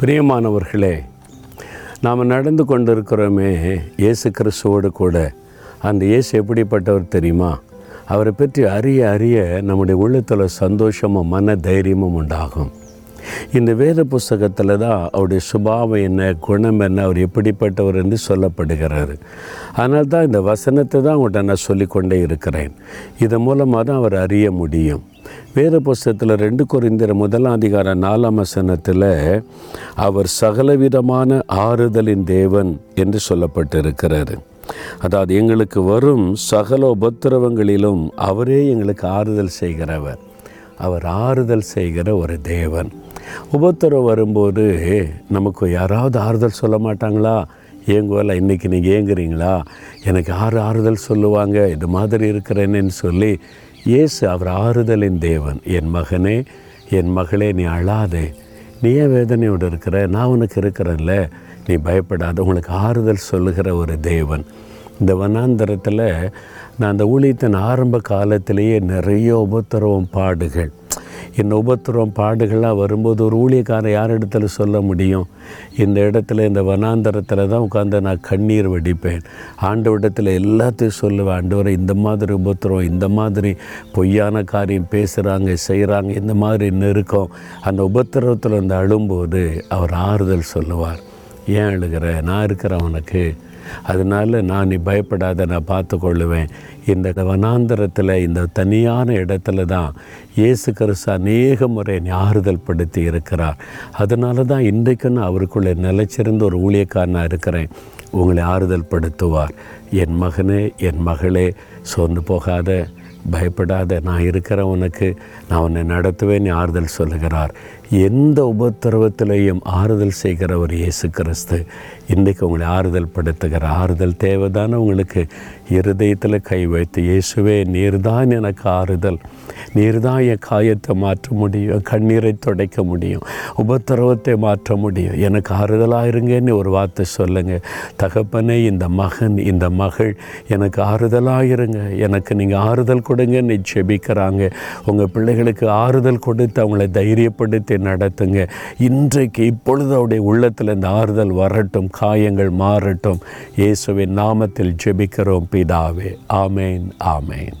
பிரியமானவர்களே நாம் நடந்து கொண்டிருக்கிறோமே இயேசு கிறிஸ்துவோடு கூட. அந்த இயேசு எப்படிப்பட்டவர் தெரியுமா? அவரை பற்றி அறிய அறிய நம்முடைய உள்ளத்தில் சந்தோஷமும் மன தைரியமும் உண்டாகும். இந்த வேத புஸ்தகத்தில் தான் அவருடைய சுபாவம் என்ன குணம் என்ன அவர் எப்படிப்பட்டவர் என்று சொல்லப்படுகிறாரு. அதனால் தான் இந்த வசனத்தை தான் உங்கள்கிட்ட நான் சொல்லிக்கொண்டே இருக்கிறேன். இதன் மூலமாக தான் அவர் அறிய முடியும். வேத புஸ்தகத்தில் ரெண்டு குறைந்திர முதலாம் அதிகார நாலாம் வசனத்தில் அவர் சகலவிதமான ஆறுதலின் தேவன் என்று சொல்லப்பட்டிருக்கிறார். அதாவது எங்களுக்கு வரும் சகல உபத்திரவங்களிலும் அவரே எங்களுக்கு ஆறுதல் செய்கிறவர். அவர் ஆறுதல் செய்கிற ஒரு தேவன். உபத்திரம் வரும்போது நமக்கு யாராவது ஆறுதல் சொல்ல மாட்டாங்களா? ஏங்குவல இன்றைக்கி நீங்கள் ஏங்குறீங்களா? எனக்கு யார் ஆறுதல் சொல்லுவாங்க? இது மாதிரி இருக்கிறேன்னு சொல்லி இயேசு அவர் ஆறுதலின் தேவன். என் மகனே என் மகளே நீ அழாதே. நீ ஏன் வேதனையோடு இருக்கிற? நான் உனக்கு இருக்கிறேன்ல. நீ பயப்படாத. உங்களுக்கு ஆறுதல் சொல்லுகிற ஒரு தேவன். இந்த வனாந்தரத்தில் நான் அந்த ஊழியத்தின் ஆரம்ப காலத்திலேயே நிறைய உபத்திரவம் பாடுகள். இந்த உபத்திரம் பாடுகள்லாம் வரும்போது ஒரு ஊழியக்காரன் யார் இடத்துல சொல்ல முடியும்? இந்த இடத்துல இந்த வனாந்தரத்தில் தான் உட்காந்து நான் கண்ணீர் வடிப்பேன். ஆண்டு இடத்துல எல்லாத்தையும் சொல்லுவேன். ஆண்டவரை இந்த மாதிரி உபத்திரம் இந்த மாதிரி பொய்யான காரியம் பேசுகிறாங்க செய்கிறாங்க இந்த மாதிரி நெருக்கம். அந்த உபத்திரவத்தில் வந்து அழும்போது அவர் ஆறுதல் சொல்லுவார். ஏன் அழுகிற நான் இருக்கிறேன் உனக்கு. அதனால் நான் நீ பயப்படாத நான் பார்த்து கொள்ளுவேன் இந்த வனாந்தரத்தில் இந்த தனியான இடத்துல தான் இயேசு கிறிஸ்து அநேக முறை என்னை ஆறுதல் படுத்தி இருக்கிறார். அதனால தான் இன்றைக்கு நான் அவருக்குள்ளே நிலச்சிறந்த ஒரு ஊழியக்காரனாக இருக்கிறேன். உங்களை ஆறுதல் படுத்துவார் என் மகனே என் மகளே சோர்ந்து போகாத. பயப்படாத நான் இருக்கிற உனக்கு நான் உன்னை நடத்துவேன் நீ ஆறுதல் சொல்லுகிறார். எந்த உபத்திரவத்திலையும் ஆறுதல் செய்கிறவர் இயேசு கிறிஸ்து. இன்றைக்கு உங்களை ஆறுதல் படுத்துகிற ஆறுதல் தேவைதானே உங்களுக்கு? இருதயத்தில் கை வைத்து இயேசுவே நீர்தான் எனக்கு ஆறுதல். நீர்தான் என் காயத்தை மாற்ற முடியும் கண்ணீரை துடைக்க முடியும் உபத்திரவத்தை மாற்ற முடியும். எனக்கு ஆறுதலாக இருங்கன்னு ஒரு வார்த்தை சொல்லுங்கள் தகப்பனே இந்த மகன் இந்த மகள் எனக்கு ஆறுதலாக இருங்க எனக்கு நீங்கள் ஆறுதல் கொடுங்கன்னு ஜெபிக்கிறாங்க உங்கள் பிள்ளைகளுக்கு ஆறுதல் கொடுத்து அவங்கள தைரியப்படுத்தி நடத்துங்க. இன்றைக்கு இப்பொழுது அவருடைய உள்ளத்தில் இந்த ஆறுதல் வரட்டும் காயங்கள் மாறட்டும். இயேசுவின் நாமத்தில் ஜெபிக்கிறோம் பிதாவே. ஆமேன் ஆமேன்.